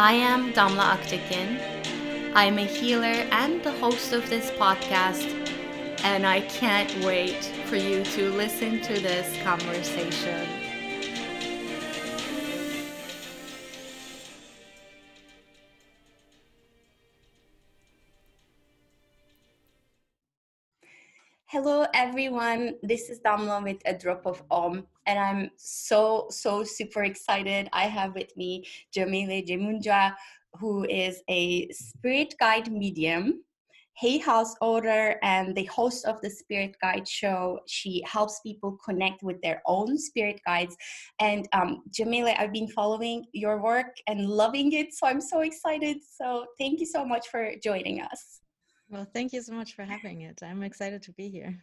I am Damla Aktekin. I'm a healer and the host of this podcast, and I can't wait for you to listen to this conversation. Hello, everyone. This is Damla with a drop of Om, and I'm so, so super excited. I have with me Yamile Yemoonyah, who is a spirit guide medium, Hay House owner, and the host of the Spirit Guide show. She helps people connect with their own spirit guides. And um, Yamile, I've been following your work and loving it, so I'm so excited. So thank you so much for joining us. Well, thank you so much for having it. I'm excited to be here.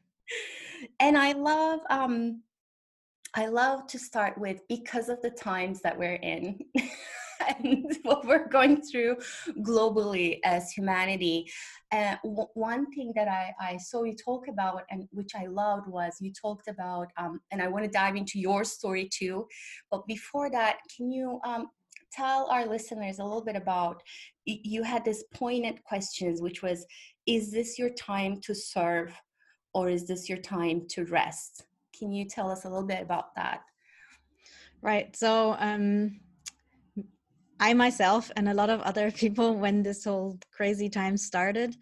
And I love um I love to start with because of the times that we're in and what we're going through globally as humanity. Uh, w- one thing that I, I saw you talk about and which I loved was you talked about, um, and I want to dive into your story too. But before that, can you um, tell our listeners a little bit about you had this poignant questions which was is this your time to serve or is this your time to rest? Can you tell us a little bit about that? Right so um i myself and a lot of other people when this whole crazy time started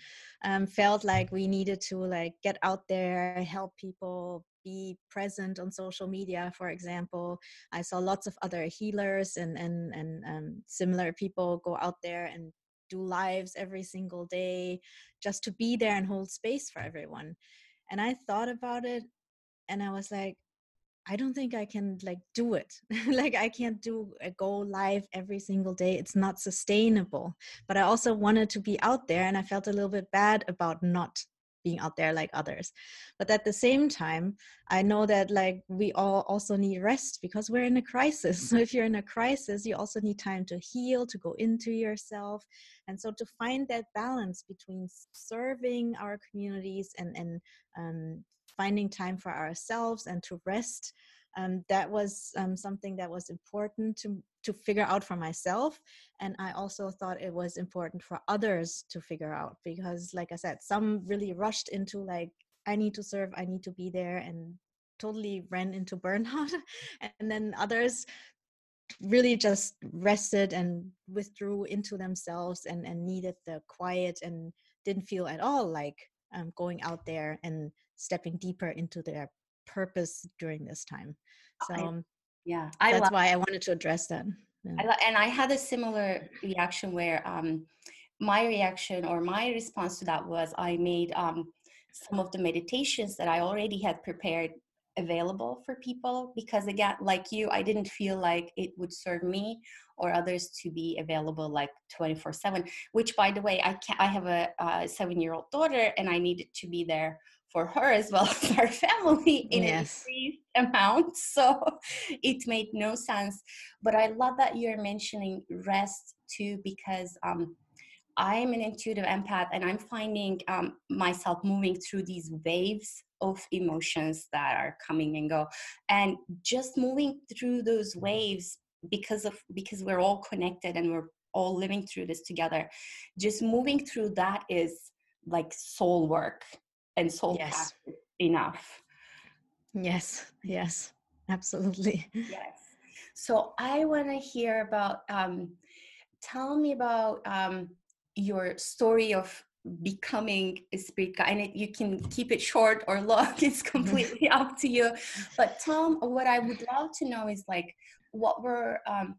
um, felt like we needed to like get out there help people be present on social media for example. I saw lots of other healers and and and um, similar people go out there and do lives every single day just to be there and hold space for everyone and i thought about it and i was like i don't think i can like do it. Like i can't do a go live every single day it's not sustainable but i also wanted to be out there and i felt a little bit bad about not being out there like others. But at the same time i know that like we all also need rest because we're in a crisis. So if you're in a crisis you also need time to heal to go into yourself. And so to find that balance between serving our communities and and um, finding time for ourselves and to rest um, that was um, something that was important to to figure out for myself and i also thought it was important for others to figure out because like i said some really rushed into like i need to serve i need to be there and totally ran into burnout and then others really just rested and withdrew into themselves and, and needed the quiet and didn't feel at all like um, going out there and stepping deeper into their purpose during this time so um, yeah I that's why i wanted to address that yeah. I, and i had a similar reaction where um, my reaction or my response to that was i made um, some of the meditations that i already had prepared available for people because again like you i didn't feel like it would serve me or others to be available like 24 7 which by the way i can i have a, a seven year old daughter and i needed to be there for her as well as our family in yes. increased amount. So it made no sense. But I love that you're mentioning rest too, because um, I'm an intuitive empath and I'm finding um, myself moving through these waves of emotions that are coming and go. And just moving through those waves because of because we're all connected and we're all living through this together. Just moving through that is like soul work and soul yes. enough. Yes, yes, absolutely. Yes. So I want to hear about. Um, tell me about um, your story of becoming a spirit guide and you can keep it short or long it's completely up to you but tom what i would love to know is like what were um,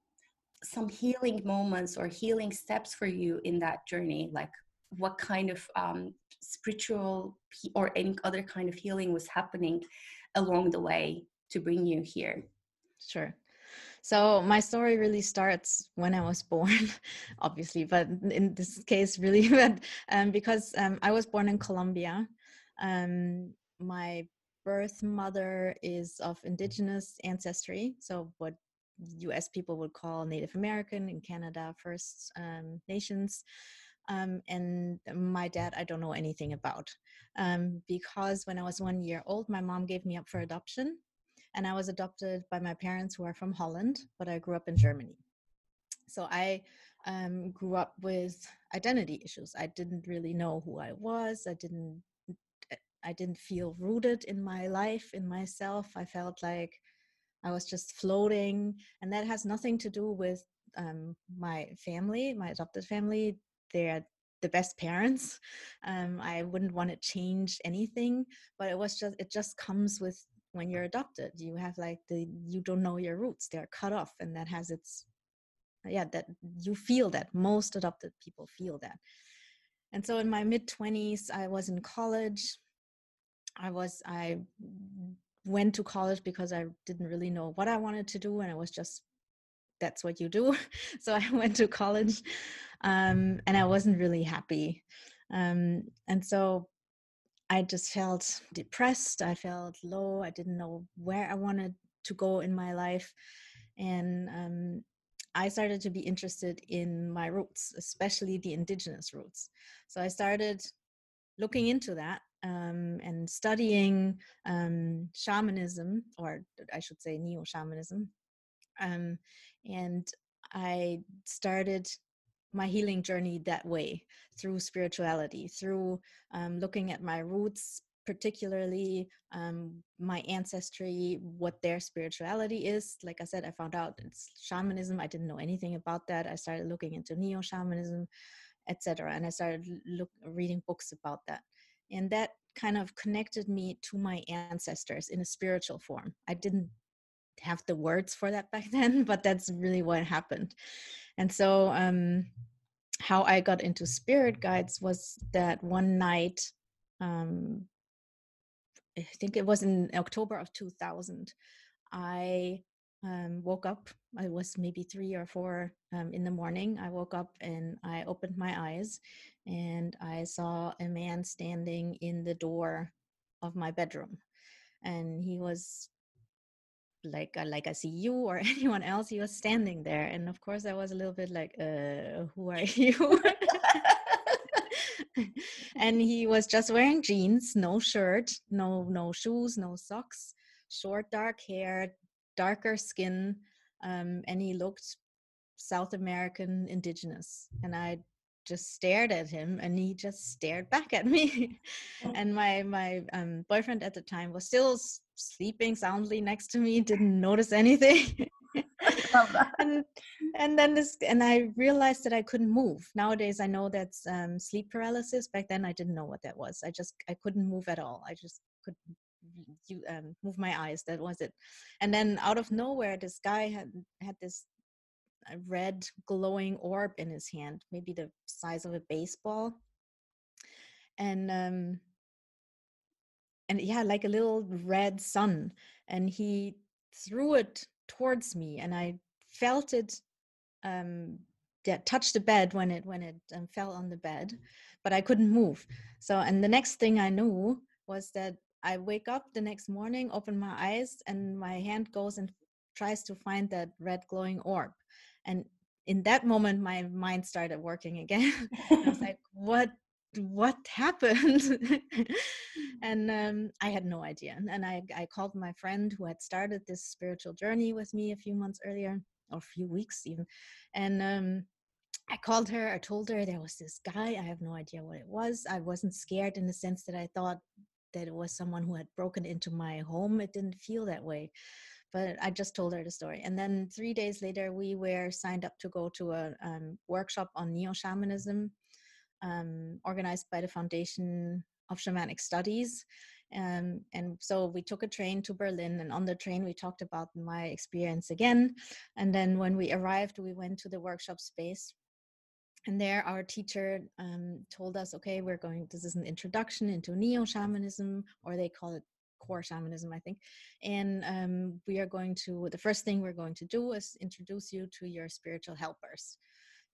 some healing moments or healing steps for you in that journey like what kind of um, spiritual or any other kind of healing was happening along the way to bring you here sure So my story really starts when I was born, obviously, but in this case, really, but um, because um, I was born in Colombia. Um, my birth mother is of indigenous ancestry, so what U.S. people would call Native American in Canada First um, Nations. Um, and my dad, I don't know anything about um, because when I was one year old, my mom gave me up for adoption and I was adopted by my parents who are from Holland, but I grew up in Germany. So I um, grew up with identity issues. I didn't really know who I was. I didn't. I didn't feel rooted in my life, in myself. I felt like I was just floating, and that has nothing to do with um, my family, my adopted family. They're the best parents. Um, I wouldn't want to change anything, but it was just it just comes with when you're adopted you have like the you don't know your roots they're cut off and that has its yeah that you feel that most adopted people feel that and so in my mid 20s i was in college i was i went to college because i didn't really know what i wanted to do and i was just that's what you do so i went to college um, and i wasn't really happy um, and so I just felt depressed. I felt low. I didn't know where I wanted to go in my life. And um, I started to be interested in my roots, especially the indigenous roots. So I started looking into that um, and studying um, shamanism, or I should say neo shamanism. Um, and I started my healing journey that way through spirituality, through um, looking at my roots, particularly um, my ancestry, what their spirituality is. Like I said, I found out it's shamanism. I didn't know anything about that. I started looking into neo shamanism, etc., and I started look reading books about that, and that kind of connected me to my ancestors in a spiritual form. I didn't have the words for that back then, but that's really what happened. And so, um, how I got into spirit guides was that one night, um, I think it was in October of 2000, I um, woke up. I was maybe three or four um, in the morning. I woke up and I opened my eyes and I saw a man standing in the door of my bedroom. And he was like uh, like I see you or anyone else. He was standing there, and of course I was a little bit like, uh, "Who are you?" and he was just wearing jeans, no shirt, no no shoes, no socks, short dark hair, darker skin, um, and he looked South American indigenous. And I just stared at him and he just stared back at me and my my um, boyfriend at the time was still sleeping soundly next to me didn't notice anything. And and then this and i realized that i couldn't move. Nowadays i know that's um, sleep paralysis. Back then i didn't know what that was. I just i couldn't move at all. I just could you um, move my eyes. That was it. And then out of nowhere this guy had had this red glowing orb in his hand, maybe the size of a baseball. And um and yeah, like a little red sun. And he threw it towards me and I felt it um yeah, touch the bed when it when it um, fell on the bed, but I couldn't move. So and the next thing I knew was that I wake up the next morning, open my eyes, and my hand goes and tries to find that red glowing orb and in that moment my mind started working again i was like what what happened and um, i had no idea and I, I called my friend who had started this spiritual journey with me a few months earlier or a few weeks even and um, i called her i told her there was this guy i have no idea what it was i wasn't scared in the sense that i thought that it was someone who had broken into my home it didn't feel that way but I just told her the story. And then three days later, we were signed up to go to a um, workshop on neo shamanism, um, organized by the Foundation of Shamanic Studies. Um, and so we took a train to Berlin, and on the train, we talked about my experience again. And then when we arrived, we went to the workshop space. And there, our teacher um, told us, okay, we're going, this is an introduction into neo shamanism, or they call it core shamanism, I think. And um, we are going to, the first thing we're going to do is introduce you to your spiritual helpers.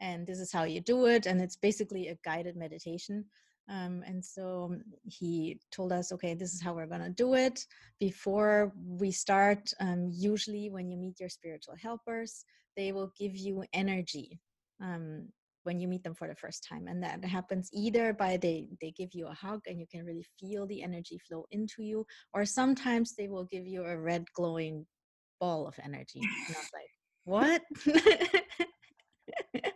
And this is how you do it. And it's basically a guided meditation. Um, and so he told us, okay, this is how we're going to do it. Before we start, um, usually when you meet your spiritual helpers, they will give you energy. Um, when you meet them for the first time and that happens either by they they give you a hug and you can really feel the energy flow into you or sometimes they will give you a red glowing ball of energy and i was like what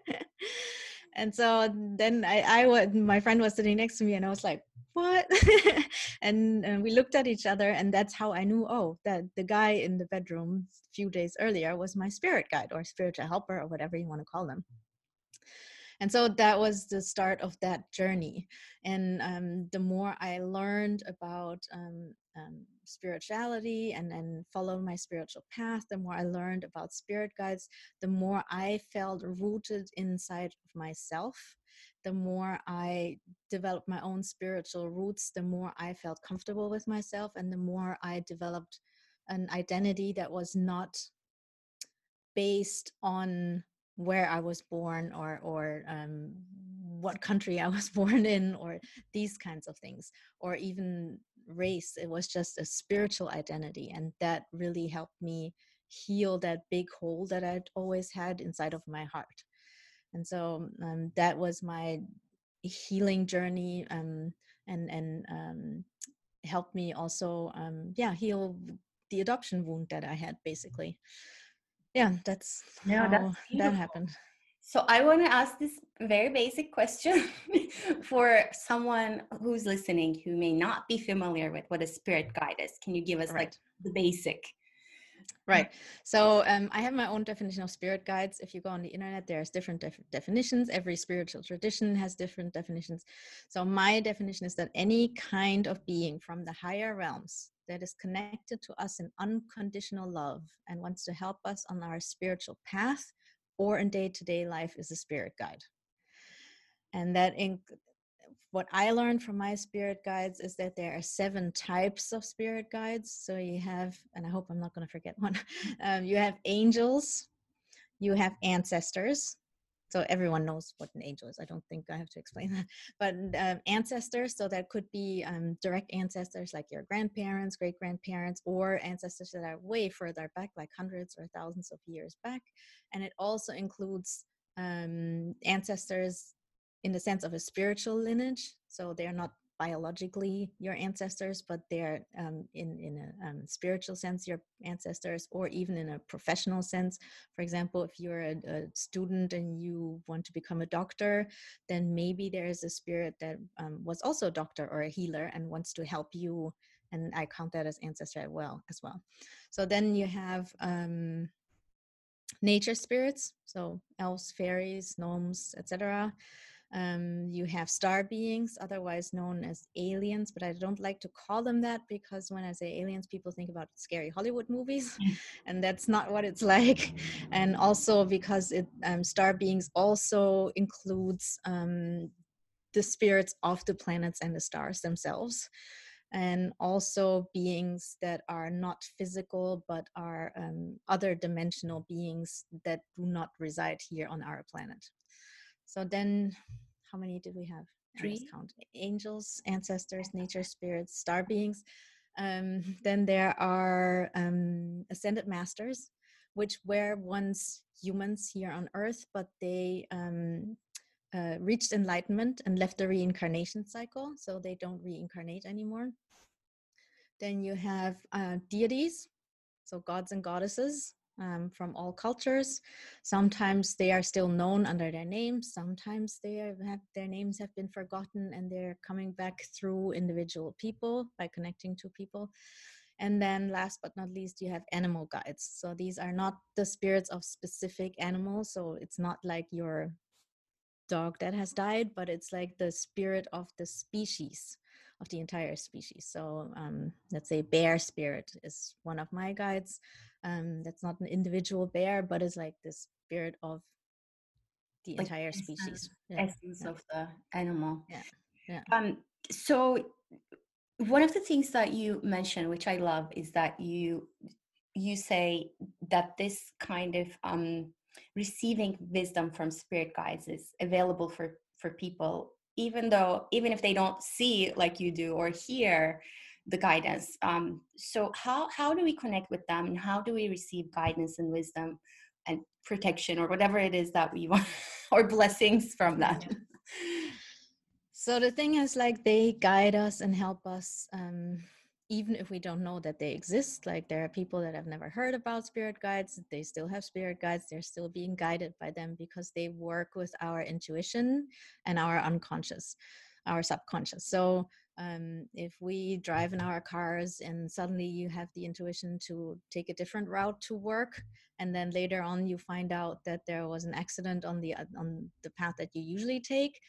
and so then i i my friend was sitting next to me and i was like what? And, and we looked at each other and that's how i knew oh that the guy in the bedroom a few days earlier was my spirit guide or spiritual helper or whatever you want to call them. And so that was the start of that journey. And um, the more i learned about um, um, spirituality and then followed my spiritual path the more i learned about spirit guides the more i felt rooted inside of myself the more i developed my own spiritual roots the more i felt comfortable with myself and the more i developed an identity that was not based on where I was born or or um, what country I was born in or these kinds of things or even race. It was just a spiritual identity, and that really helped me heal that big hole that I'd always had inside of my heart. And so um, that was my healing journey, um, and and um, helped me also, um, yeah, heal the adoption wound that I had basically yeah that's yeah how that happened so i want to ask this very basic question for someone who's listening who may not be familiar with what a spirit guide is. Can you give us right. like the basic? Right. So um, i have my own definition of spirit guides. If you go on the internet there's different def- definitions. Every spiritual tradition has different definitions. So my definition is that any kind of being from the higher realms that is connected to us in unconditional love and wants to help us on our spiritual path or in day to day life is a spirit guide. And that in what I learned from my spirit guides is that there are seven types of spirit guides. So you have, and I hope I'm not going to forget one, um, you have angels, you have ancestors, so everyone knows what an angel is i don't think i have to explain that but um, ancestors so that could be um, direct ancestors like your grandparents great grandparents or ancestors that are way further back like hundreds or thousands of years back and it also includes um, ancestors in the sense of a spiritual lineage so they're not biologically your ancestors, but they're um, in in a um, spiritual sense your ancestors, or even in a professional sense. For example, if you're a, a, student and you want to become a doctor, then maybe there is a spirit that um, was also a doctor or a healer and wants to help you. And I count that as ancestor as well. As well. So then you have um, nature spirits, so elves, fairies, gnomes, etc. Um, you have star beings, otherwise known as aliens, but I don't like to call them that because when I say aliens, people think about scary Hollywood movies, mm. and that's not what it's like. And also because it um, star beings also includes um, the spirits of the planets and the stars themselves and also beings that are not physical but are um, other dimensional beings that do not reside here on our planet. So then, how many did we have? Three. count angels, ancestors, nature spirits, star beings. Um, then there are um, ascended masters, which were once humans here on Earth, but they um, uh, reached enlightenment and left the reincarnation cycle, so they don't reincarnate anymore. Then you have uh, deities, so gods and goddesses, um, from all cultures. Sometimes they are still known under their names. Sometimes they have their names have been forgotten, and they're coming back through individual people by connecting to people. And then, last but not least, you have animal guides. So these are not the spirits of specific animals. So it's not like your dog that has died, but it's like the spirit of the species of the entire species. So um, let's say bear spirit is one of my guides um, that's not an individual bear, but is like the spirit of the like entire species. Yeah. Essence yeah. of the animal. Yeah. Yeah. Um, so one of the things that you mentioned which i love is that you you say that this kind of um, receiving wisdom from spirit guides is available for for people even though even if they don't see like you do or hear the guidance um, so how how do we connect with them and how do we receive guidance and wisdom and protection or whatever it is that we want or blessings from them so the thing is like they guide us and help us um, even if we don't know that they exist like there are people that have never heard about spirit guides they still have spirit guides they're still being guided by them because they work with our intuition and our unconscious our subconscious. So um, if we drive in our cars and suddenly you have the intuition to take a different route to work and then later on you find out that there was an accident on the on the path that you usually take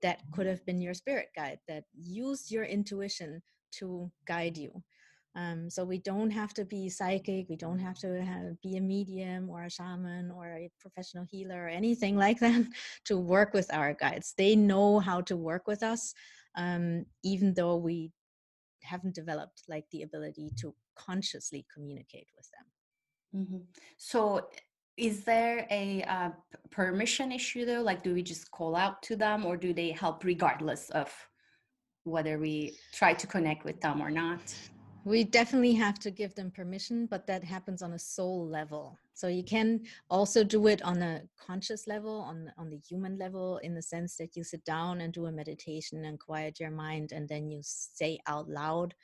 that could have been your spirit guide that used your intuition to guide you. Um, so we don't have to be psychic, we don't have to have, be a medium or a shaman or a professional healer or anything like that to work with our guides. They know how to work with us, um, even though we haven't developed like the ability to consciously communicate with them. Mm-hmm. So is there a uh, permission issue though like do we just call out to them or do they help regardless of whether we try to connect with them or not. We definitely have to give them permission but that happens on a soul level. So you can also do it on a conscious level on on the human level in the sense that you sit down and do a meditation and quiet your mind and then you say out loud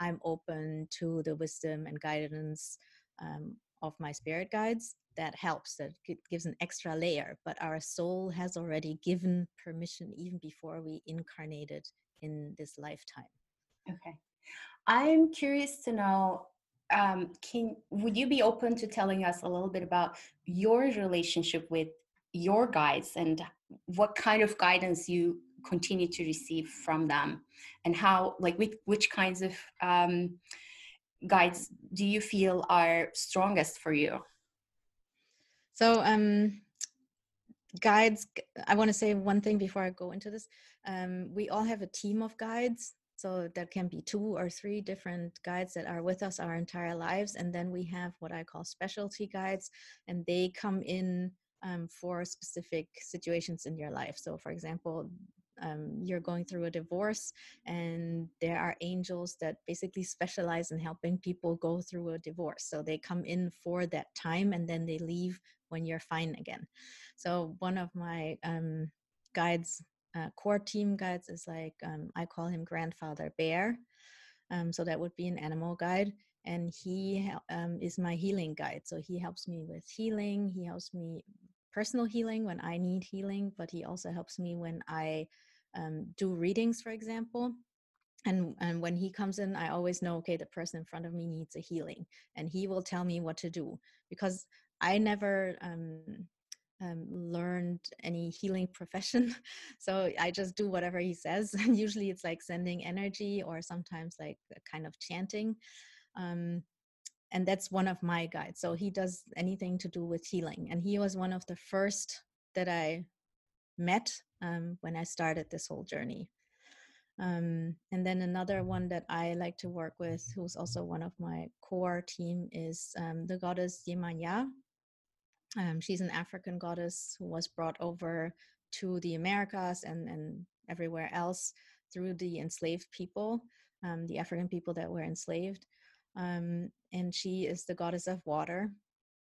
i'm open to the wisdom and guidance um, of my spirit guides. That helps that gives an extra layer but our soul has already given permission even before we incarnated in this lifetime. Okay. I'm curious to know um, can would you be open to telling us a little bit about your relationship with your guides and what kind of guidance you continue to receive from them and how like which, which kinds of um, guides do you feel are strongest for you so um guides i want to say one thing before i go into this um, we all have a team of guides so there can be two or three different guides that are with us our entire lives and then we have what i call specialty guides and they come in um, for specific situations in your life. So for example um, you're going through a divorce and there are angels that basically specialize in helping people go through a divorce. So they come in for that time and then they leave when you're fine again. So one of my um, guides uh, core team guides is like um, I call him Grandfather Bear. Um, so that would be an animal guide, and he um, is my healing guide. So he helps me with healing. He helps me personal healing when I need healing, but he also helps me when I um, do readings, for example. And, and when he comes in, I always know, okay, the person in front of me needs a healing, and he will tell me what to do because I never um, um, learned any healing profession. So I just do whatever he says. And usually it's like sending energy or sometimes like kind of chanting. Um, and that's one of my guides. So he does anything to do with healing. And he was one of the first that I met um, when I started this whole journey. Um, and then another one that I like to work with, who's also one of my core team, is um, the goddess Yemaya, um, she's an African goddess who was brought over to the Americas and, and everywhere else through the enslaved people, um, the African people that were enslaved. Um, and she is the goddess of water.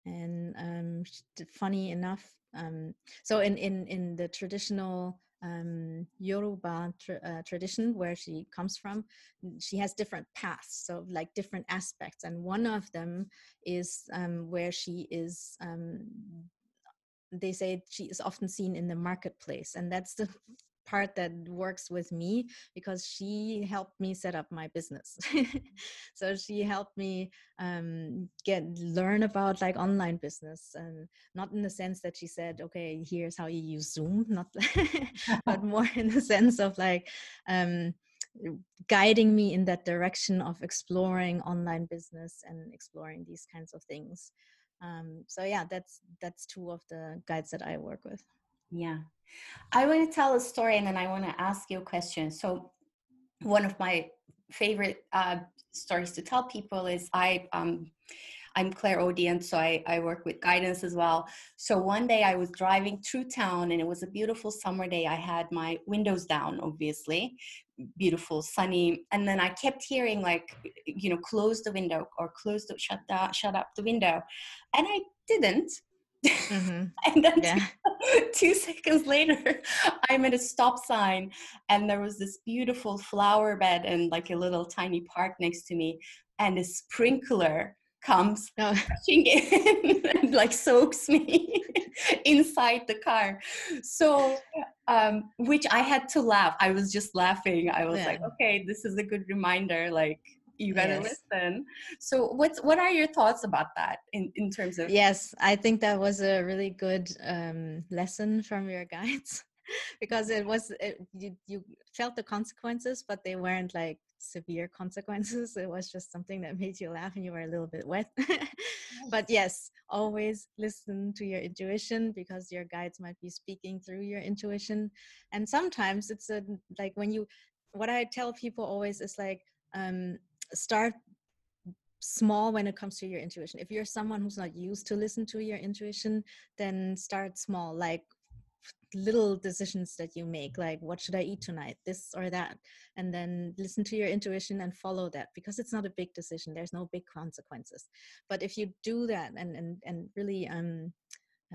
And um, funny enough, um, so in, in, in the traditional um, Yoruba tra- uh, tradition where she comes from, she has different paths, so like different aspects, and one of them is um, where she is. Um, they say she is often seen in the marketplace, and that's the part that works with me because she helped me set up my business. So she helped me um, get learn about like online business and not in the sense that she said okay here's how you use zoom not but more in the sense of like um, guiding me in that direction of exploring online business and exploring these kinds of things. Um, so yeah that's that's two of the guides that i work with yeah. I want to tell a story and then I want to ask you a question. So, one of my favorite uh, stories to tell people is I um, I'm clairaudient, so I, I work with guidance as well. So one day I was driving through town and it was a beautiful summer day. I had my windows down, obviously, beautiful, sunny. And then I kept hearing like, you know, close the window or close the, shut, the, shut up the window. And I didn't. Mm-hmm. and then yeah. two, two seconds later, I'm at a stop sign, and there was this beautiful flower bed and like a little tiny park next to me, and a sprinkler comes oh. rushing in and like soaks me inside the car. So, um, which I had to laugh. I was just laughing. I was yeah. like, okay, this is a good reminder. Like, you gotta yes. listen. So, what's what are your thoughts about that in in terms of? Yes, I think that was a really good um, lesson from your guides because it was it, you you felt the consequences, but they weren't like severe consequences. It was just something that made you laugh and you were a little bit wet. but yes, always listen to your intuition because your guides might be speaking through your intuition. And sometimes it's a like when you what I tell people always is like um start small when it comes to your intuition. If you're someone who's not used to listen to your intuition, then start small. Like little decisions that you make like what should i eat tonight this or that and then listen to your intuition and follow that because it's not a big decision there's no big consequences but if you do that and and, and really um,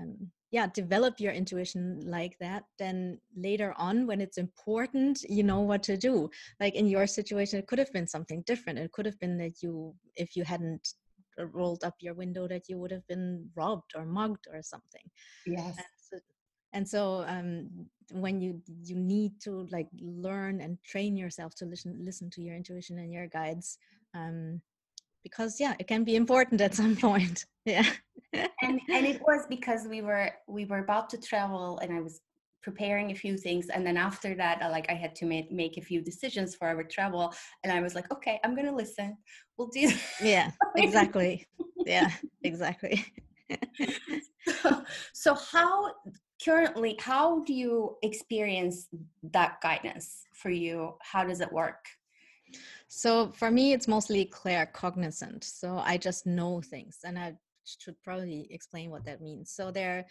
um yeah develop your intuition like that then later on when it's important you know what to do. Like in your situation it could have been something different. It could have been that you if you hadn't uh, rolled up your window that you would have been robbed or mugged or something. Yes. And so um, when you you need to like learn and train yourself to listen listen to your intuition and your guides um, because yeah it can be important at some point. Yeah and and it was because we were we were about to travel and i was preparing a few things and then after that I, like i had to make, make a few decisions for our travel and i was like okay i'm gonna listen. We'll do yeah exactly. Yeah exactly. So, so how currently how do you experience that guidance for you? How does it work? So for me it's mostly claircognizant. So i just know things and i should probably explain what that means so there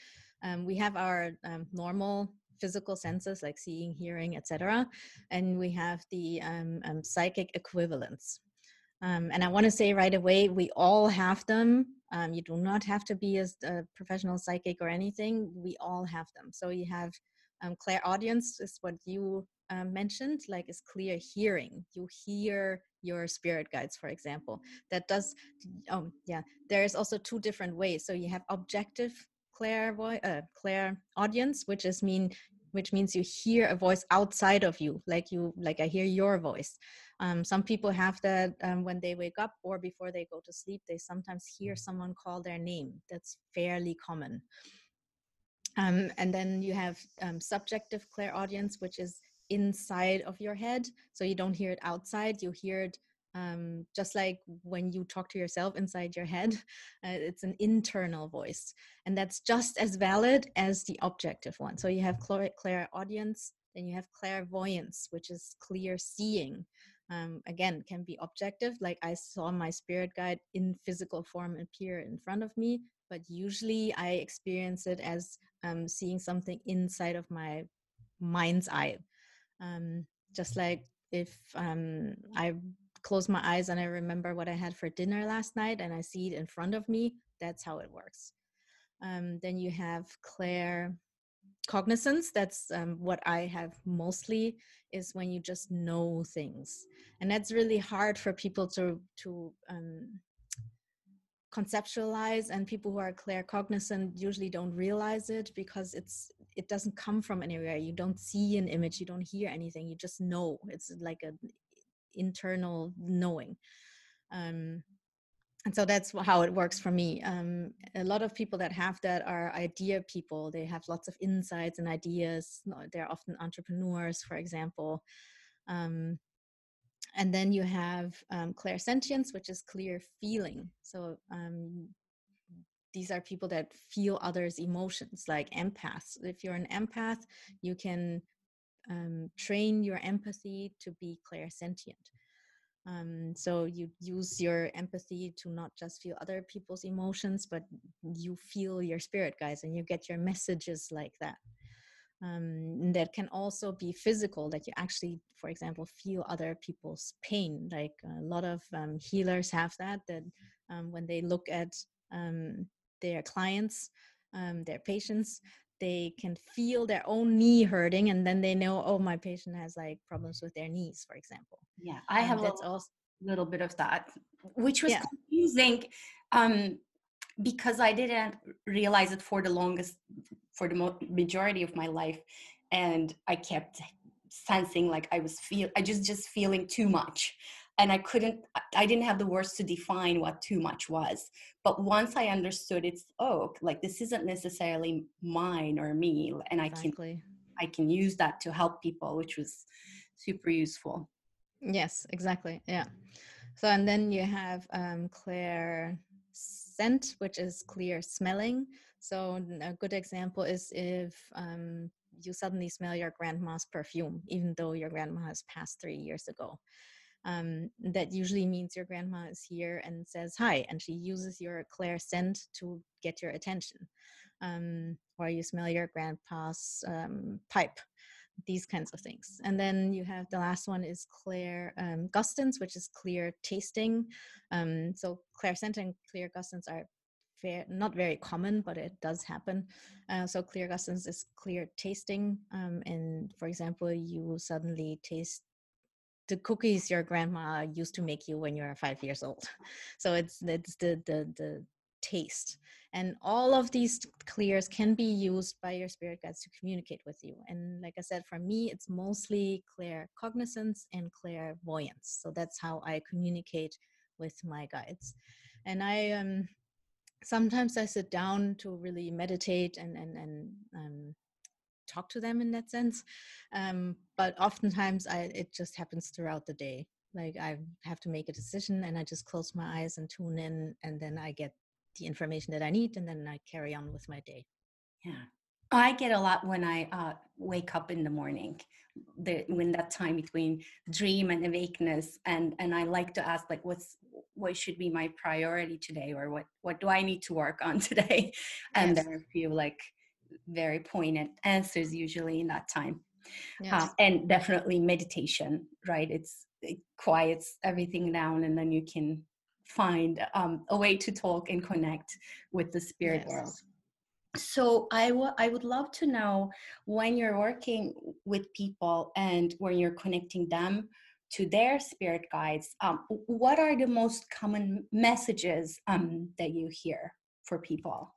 um, we have our um, normal physical senses like seeing hearing etc and we have the um, um psychic equivalents um, and I want to say right away, we all have them. You do not have to be a, a, professional psychic or anything. We all have them. So you have clairaudience is what you uh, mentioned, like is clear hearing. You hear your spirit guides, for example. That does, oh yeah. There is also two different ways. So you have objective clairvoy, uh, clair audience, which is mean which means you hear a voice outside of you like you like i hear your voice um, some people have that um, when they wake up or before they go to sleep, they sometimes hear someone call their name. That's fairly common. Um, and then you have um, subjective clairaudience, which is inside of your head. So you don't hear it outside, you hear it um, just like when you talk to yourself inside your head, uh, it's an internal voice. And that's just as valid as the objective one. So you have clairaudience, then you have clairvoyance, which is clear seeing um, again can be objective like i saw my spirit guide in physical form appear in front of me but usually i experience it as um, seeing something inside of my mind's eye um, just like if um, i close my eyes and i remember what i had for dinner last night and i see it in front of me that's how it works. Um, then you have claire cognizance that's um, what i have mostly is when you just know things. And that's really hard for people to to um, conceptualize and people who are claircognizant usually don't realize it because it's it doesn't come from anywhere. You don't see an image you don't hear anything you just know. It's like an internal knowing. Um, and so that's how it works for me. Um, a lot of people that have that are idea people. They have lots of insights and ideas. They're often entrepreneurs for example. Um, and then you have um, clairsentience which is clear feeling so um, these are people that feel others emotions like empaths if you're an empath you can um, train your empathy to be clairsentient. Um, so you use your empathy to not just feel other people's emotions, but you feel your spirit guides and you get your messages like that. Um, that can also be physical, that you actually, for example, feel other people's pain. Like a lot of um, healers have that, that um, when they look at um, their clients, um, their patients, they can feel their own knee hurting and then they know oh my patient has like problems with their knees for example yeah i have um, a that's little, also little bit of that which was Yeah. confusing um because i didn't realize it for the longest for the mo- majority of my life and i kept sensing like i was feel i just just feeling too much and i couldn't I- i didn't have the words to define what too much was but once i understood it's oh like this isn't necessarily mine or me and i can i can use that to help people which was super useful. Yes exactly yeah. So and then you have um claire scent which is clear smelling. So a good example is if um, you suddenly smell your grandma's perfume even though your grandma has passed three years ago. Um, that usually means your grandma is here and says hi and she uses your clairscent to get your attention. Um, or you smell your grandpa's um, pipe these kinds of things. And then you have the last one is claire um, gustance which is clear tasting. Um, so clairscent and clairgustance are fair, not very common but it does happen. Uh, so clairgustance is clear tasting. Um, and for example you suddenly taste the cookies your grandma used to make you when you were five years old. So it's it's the the the taste, and all of these clears can be used by your spirit guides to communicate with you. And like I said, for me, it's mostly clear cognizance and clairvoyance. So that's how I communicate with my guides, and I um sometimes I sit down to really meditate and and and um, talk to them in that sense um, but oftentimes I, it just happens throughout the day like i have to make a decision and i just close my eyes and tune in and then i get the information that i need and then i carry on with my day Yeah. I get a lot when I uh, wake up in the morning, the, when that time between dream and awakeness, and and I like to ask like, what's what should be my priority today, or what what do I need to work on today, and Yes. there are a few like very poignant answers usually in that time, yes uh, and definitely meditation, right? It's it quiets everything down, and then you can find um, a way to talk and connect with the spirit Yes. world. So I wa- I would love to know when you're working with people and when you're connecting them to their spirit guides um, what are the most common messages um, that you hear for people?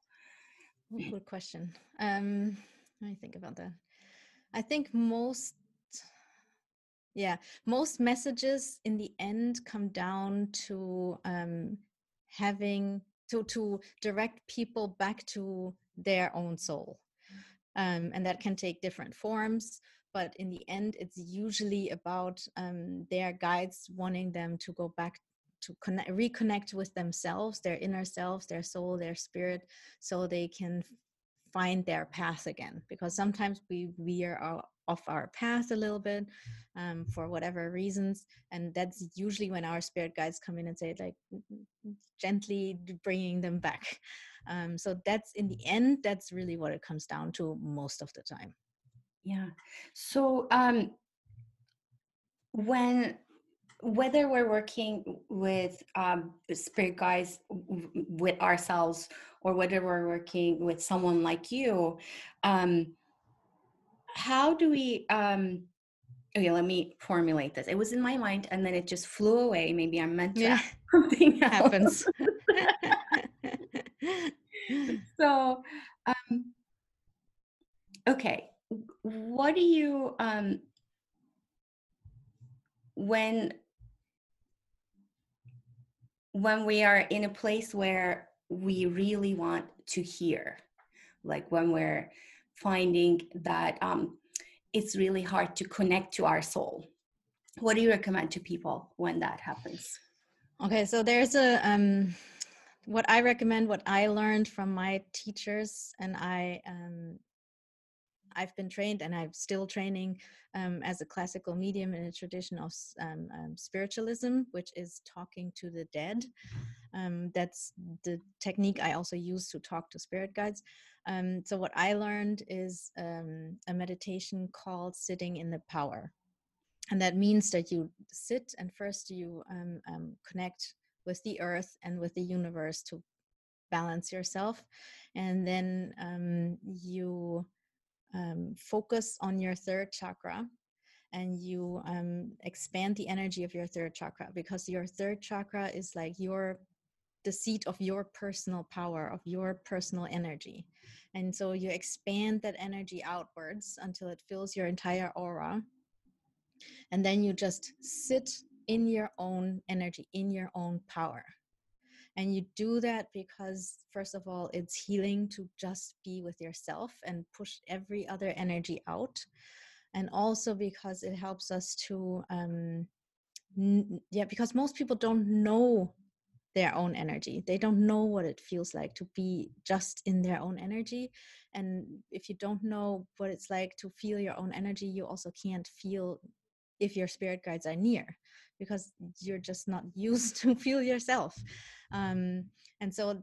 Good question. Um let me think about that. I think most yeah most messages in the end come down to um having to to direct people back to their own soul um, and that can take different forms but in the end it's usually about um, their guides wanting them to go back to connect, reconnect with themselves their inner selves their soul their spirit so they can find their path again because sometimes we veer our, off our path a little bit um, for whatever reasons and that's usually when our spirit guides come in and say like gently bringing them back. Um, so that's in the end that's really what it comes down to most of the time. Yeah. So um, when whether we're working with um, spirit guides w- w- with ourselves or whether we're working with someone like you um, how do we um, okay let me formulate this. It was in my mind and then it just flew away. Maybe i'm meant to yeah. something else. happens. So um okay what do you um when when we are in a place where we really want to hear like when we're finding that um it's really hard to connect to our soul what do you recommend to people when that happens okay so there's a um what i recommend what i learned from my teachers and i um I've been trained and I'm still training um, as a classical medium in a tradition of um, um, spiritualism, which is talking to the dead. Um, that's the technique I also use to talk to spirit guides. Um, so, what I learned is um, a meditation called sitting in the power. And that means that you sit and first you connect with the earth and with the universe to balance yourself. And then you um, focus on your third chakra and you um, expand the energy of your third chakra because your third chakra is like your the seat of your personal power of your personal energy. And so you expand that energy outwards until it fills your entire aura. And then you just sit in your own energy in your own power. And you do that because, first of all, it's healing to just be with yourself and push every other energy out. And also because it helps us to, um, n- yeah, because most people don't know their own energy. They don't know what it feels like to be just in their own energy. And if you don't know what it's like to feel your own energy, you also can't feel if your spirit guides are near because you're just not used to feel yourself um, and so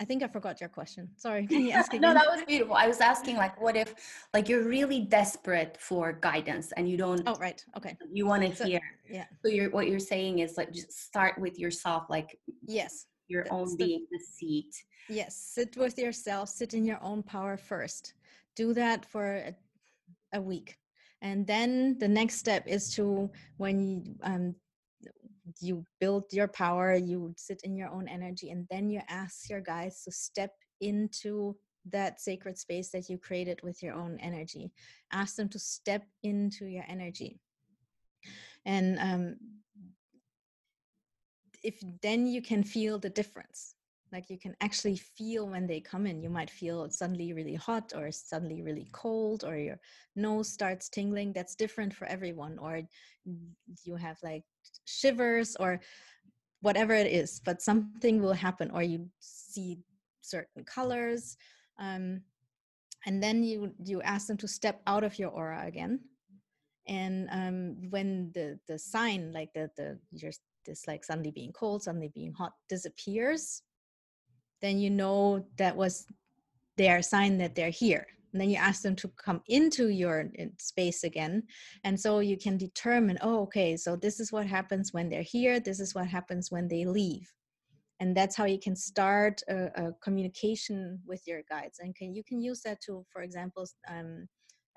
I think I forgot your question. Sorry. Can you ask again? no, that was beautiful. I was asking like what if like you're really desperate for guidance and you don't Oh, right. Okay. You want to so, hear. Yeah. So you're what you're saying is like just start with yourself like Yes. Your That's own the, being the seat. Yes. Sit with yourself, sit in your own power first. Do that for a, a week. And then the next step is to when you um, you build your power you sit in your own energy and then you ask your guides to step into that sacred space that you created with your own energy. Ask them to step into your energy. And um, if then you can feel the difference like you can actually feel when they come in. You might feel suddenly really hot or suddenly really cold or your nose starts tingling. That's different for everyone. Or you have like shivers or whatever it is but something will happen or you see certain colors um, and then you you ask them to step out of your aura again. And um, when the the sign like the the you're this like suddenly being cold suddenly being hot disappears then you know that was their sign that they're here. And then you ask them to come into your space again. And so you can determine oh okay so this is what happens when they're here. This is what happens when they leave. And that's how you can start a, a communication with your guides. And can you can use that to for example um,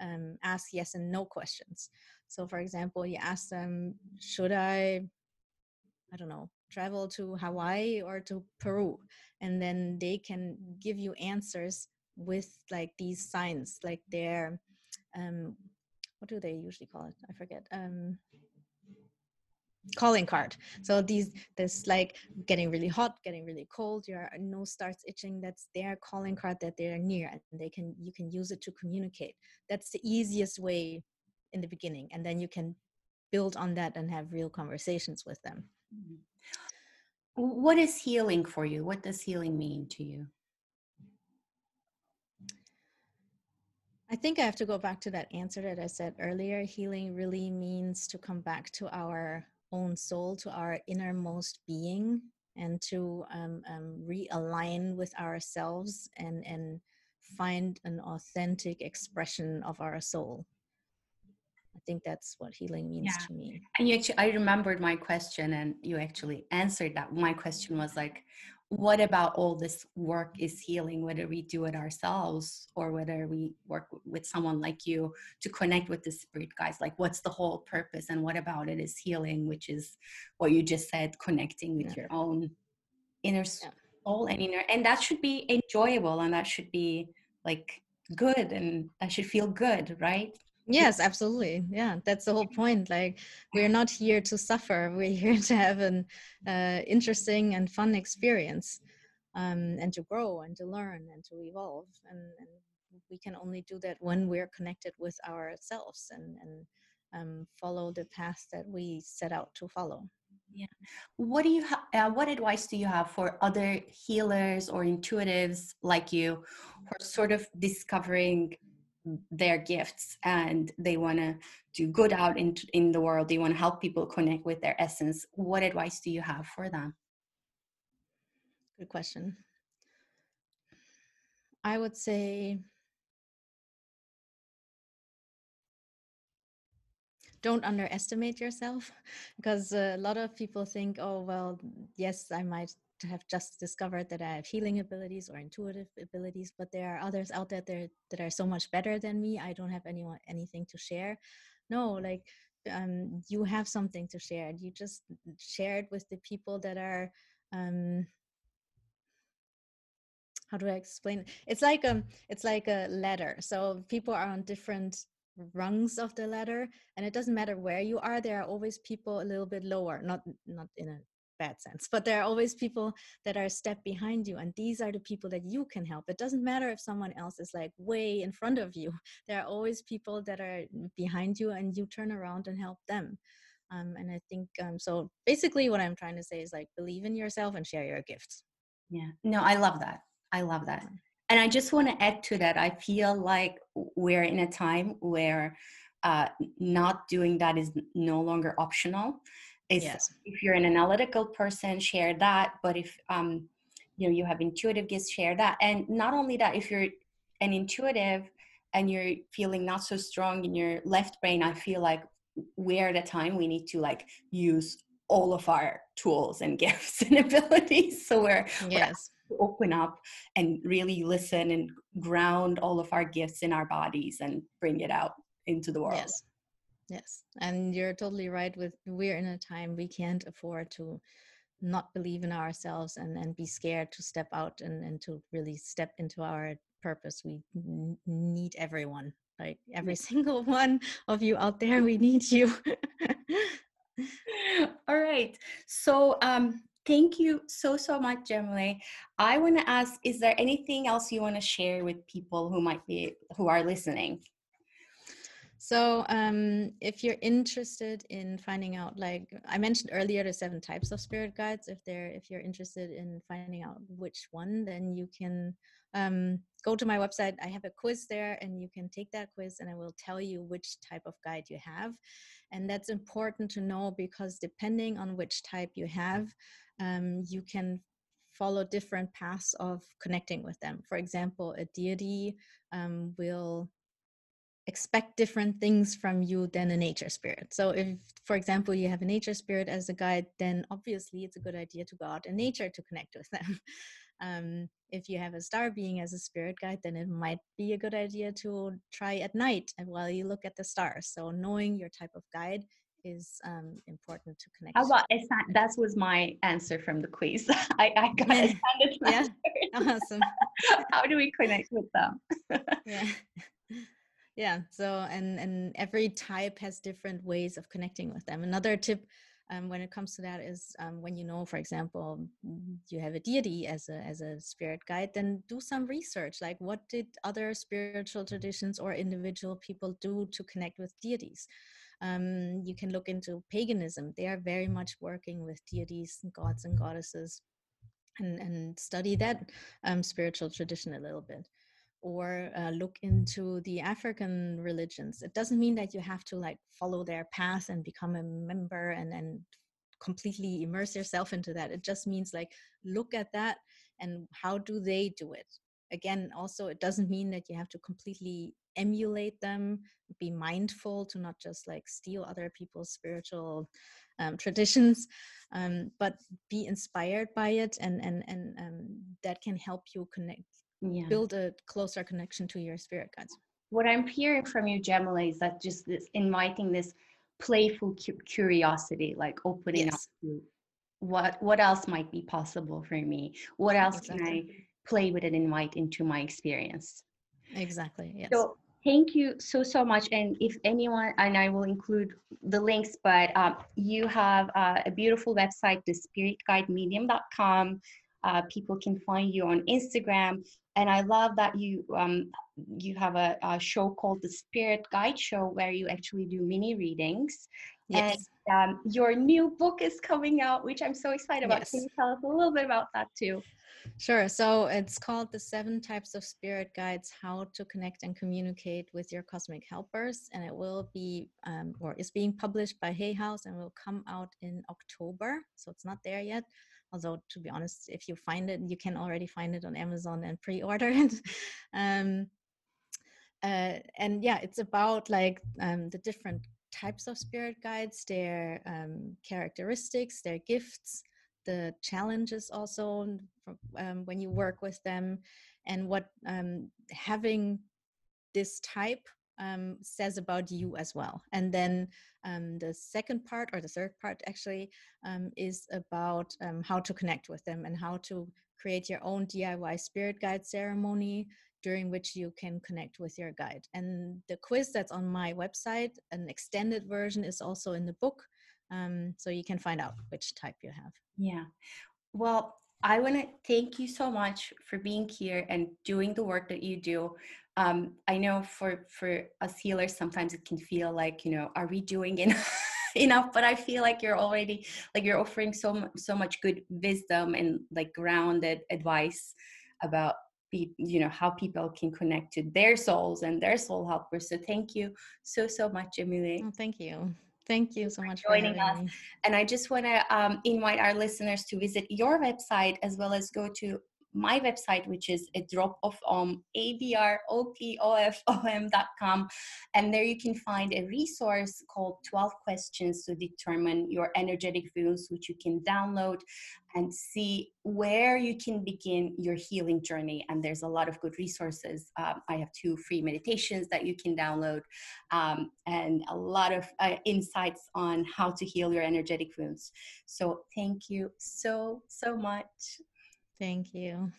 um, ask yes and no questions. So for example you ask them should i i don't know travel to hawaii or to peru and then they can give you answers with like these signs like their um what do they usually call it? I forget um calling card. So these this like getting really hot getting really cold your nose starts itching that's their calling card that they're near and they can you can use it to communicate. That's the easiest way in the beginning and then you can build on that and have real conversations with them. Mm-hmm. What is healing for you what does healing mean to you I think I have to go back to that answer that I said earlier. Healing really means to come back to our own soul, to our innermost being, and to um, um, realign with ourselves and, and find an authentic expression of our soul. I think that's what healing means yeah. to me. And you actually, I remembered my question, and you actually answered that. My question was like, what about all this work is healing whether we do it ourselves or whether we work with someone like you to connect with the spirit guides like what's the whole purpose and what about it is healing which is what you just said connecting with yeah. your own inner yeah. soul and inner and that should be enjoyable and that should be like good and that should feel good right yes absolutely yeah that's the whole point like we're not here to suffer we're here to have an uh, interesting and fun experience um, and to grow and to learn and to evolve and, and, we can only do that when we're connected with ourselves and, and um, follow the path that we set out to follow Yeah. What do you have? Uh, what advice do you have for other healers or intuitives like you, who are sort of discovering their gifts and they want to do good out in in the world? They want to help people connect with their essence. What advice do you have for them? Good question. I would say don't underestimate yourself because a lot of people think oh well yes i might have just discovered that i have healing abilities or intuitive abilities but there are others out there that, that are so much better than me i don't have anyone anything to share no like um, you have something to share you just share it with the people that are um, how do I explain? It's like um, it's like a ladder. So people are on different rungs of the ladder and it doesn't matter where you are there are always people a little bit lower not not in a bad sense but there are always people that are a step behind you and these are the people that you can help. It doesn't matter if someone else is like way in front of you. There are always people that are behind you and you turn around and help them. Um, and i think um, so basically what i'm trying to say is like believe in yourself and share your gifts. Yeah. No i love that. I love that. And I just want to add to that. I feel like we're in a time where uh, not doing that is no longer optional. It's, yes. If you're an analytical person, share that. But if um, you know you have intuitive gifts, share that. And not only that, if you're an intuitive and you're feeling not so strong in your left brain, I feel like we're at a time we need to like use all of our tools and gifts and abilities. So we're yes open up and really listen and ground all of our gifts in our bodies and bring it out into the world. Yes. Yes. And you're totally right with we're in a time we can't afford to not believe in ourselves and, and be scared to step out and, and to really step into our purpose. We n- need everyone, like every single one of you out there, we need you. All right. So um Thank you so, so much, Yamile. I want to ask, is there anything else you want to share with people who might be, who are listening? So, um, if you're interested in finding out, like I mentioned earlier, the seven types of spirit guides. If they're, if you're interested in finding out which one, then you can um, go to my website. I have a quiz there, and you can take that quiz, and I will tell you which type of guide you have. And that's important to know because depending on which type you have, um, you can follow different paths of connecting with them. For example, a deity um, will expect different things from you than a nature spirit. So, if, for example, you have a nature spirit as a guide, then obviously it's a good idea to go out in nature to connect with them. Um, if you have a star being as a spirit guide, then it might be a good idea to try at night and while you look at the stars. So, knowing your type of guide is um, important to connect. How about that was my answer from the quiz. I, I got yeah. a yeah. Awesome. How do we connect with them? yeah. Yeah. So and and every type has different ways of connecting with them. Another tip um, when it comes to that is um, when you know, for example, you have a deity as a as a spirit guide, then do some research. Like, what did other spiritual traditions or individual people do to connect with deities? Um, you can look into paganism. They are very much working with deities and gods and goddesses and, and study that um, spiritual tradition a little bit or uh, look into the African religions. It doesn't mean that you have to like follow their path and become a member and and completely immerse yourself into that. It just means like look at that and how do they do it. Again, also it doesn't mean that you have to completely emulate them be mindful to not just like steal other people's spiritual um, traditions um, but be inspired by it and and and um, that can help you connect yeah. build a closer connection to your spirit guides what i'm hearing from you gemma is that just this inviting this playful cu- curiosity like opening yes. up to what what else might be possible for me what else exactly. can i play with and invite into my experience exactly yes so thank you so so much and if anyone and i will include the links but um, you have uh, a beautiful website the spiritguidemedium.com uh, people can find you on instagram and I love that you um, you have a, a, show called the Spirit Guide Show where you actually do mini readings. Yes. And um, your new book is coming out, which I'm so excited about. Yes. Can you tell us a little bit about that too? Sure. So it's called The Seven Types of Spirit Guides How to Connect and Communicate with Your Cosmic Helpers. And it will be, um, or is being published by Hay House and will come out in October. So it's not there yet. Although, to be honest, if you find it, you can already find it on Amazon and pre order it. um, uh, and yeah, it's about like um, the different types of spirit guides, their um, characteristics, their gifts, the challenges also um, when you work with them and what um, having this type um, says about you as well. And then um, the second part, or the third part actually, um, is about um, how to connect with them and how to create your own DIY spirit guide ceremony during which you can connect with your guide. And the quiz that's on my website, an extended version, is also in the book. Um, so you can find out which type you have. Yeah. Well, I want to thank you so much for being here and doing the work that you do. Um, I know for for us healers, sometimes it can feel like you know, are we doing enough? enough but i feel like you're already like you're offering so much so much good wisdom and like grounded advice about be, you know how people can connect to their souls and their soul helpers so thank you so so much Yamile Oh, thank you Thank you so much for joining us. Me. And I just want to um, invite our listeners to visit your website as well as go to my website, which is a drop of om, A-D-R-O-P-O-F-O-M.com. And there you can find a resource called 12 questions to determine your energetic wounds, which you can download and see where you can begin your healing journey. And there's a lot of good resources. Um, I have two free meditations that you can download um, and a lot of uh, insights on how to heal your energetic wounds. So thank you so, so much. Thank you.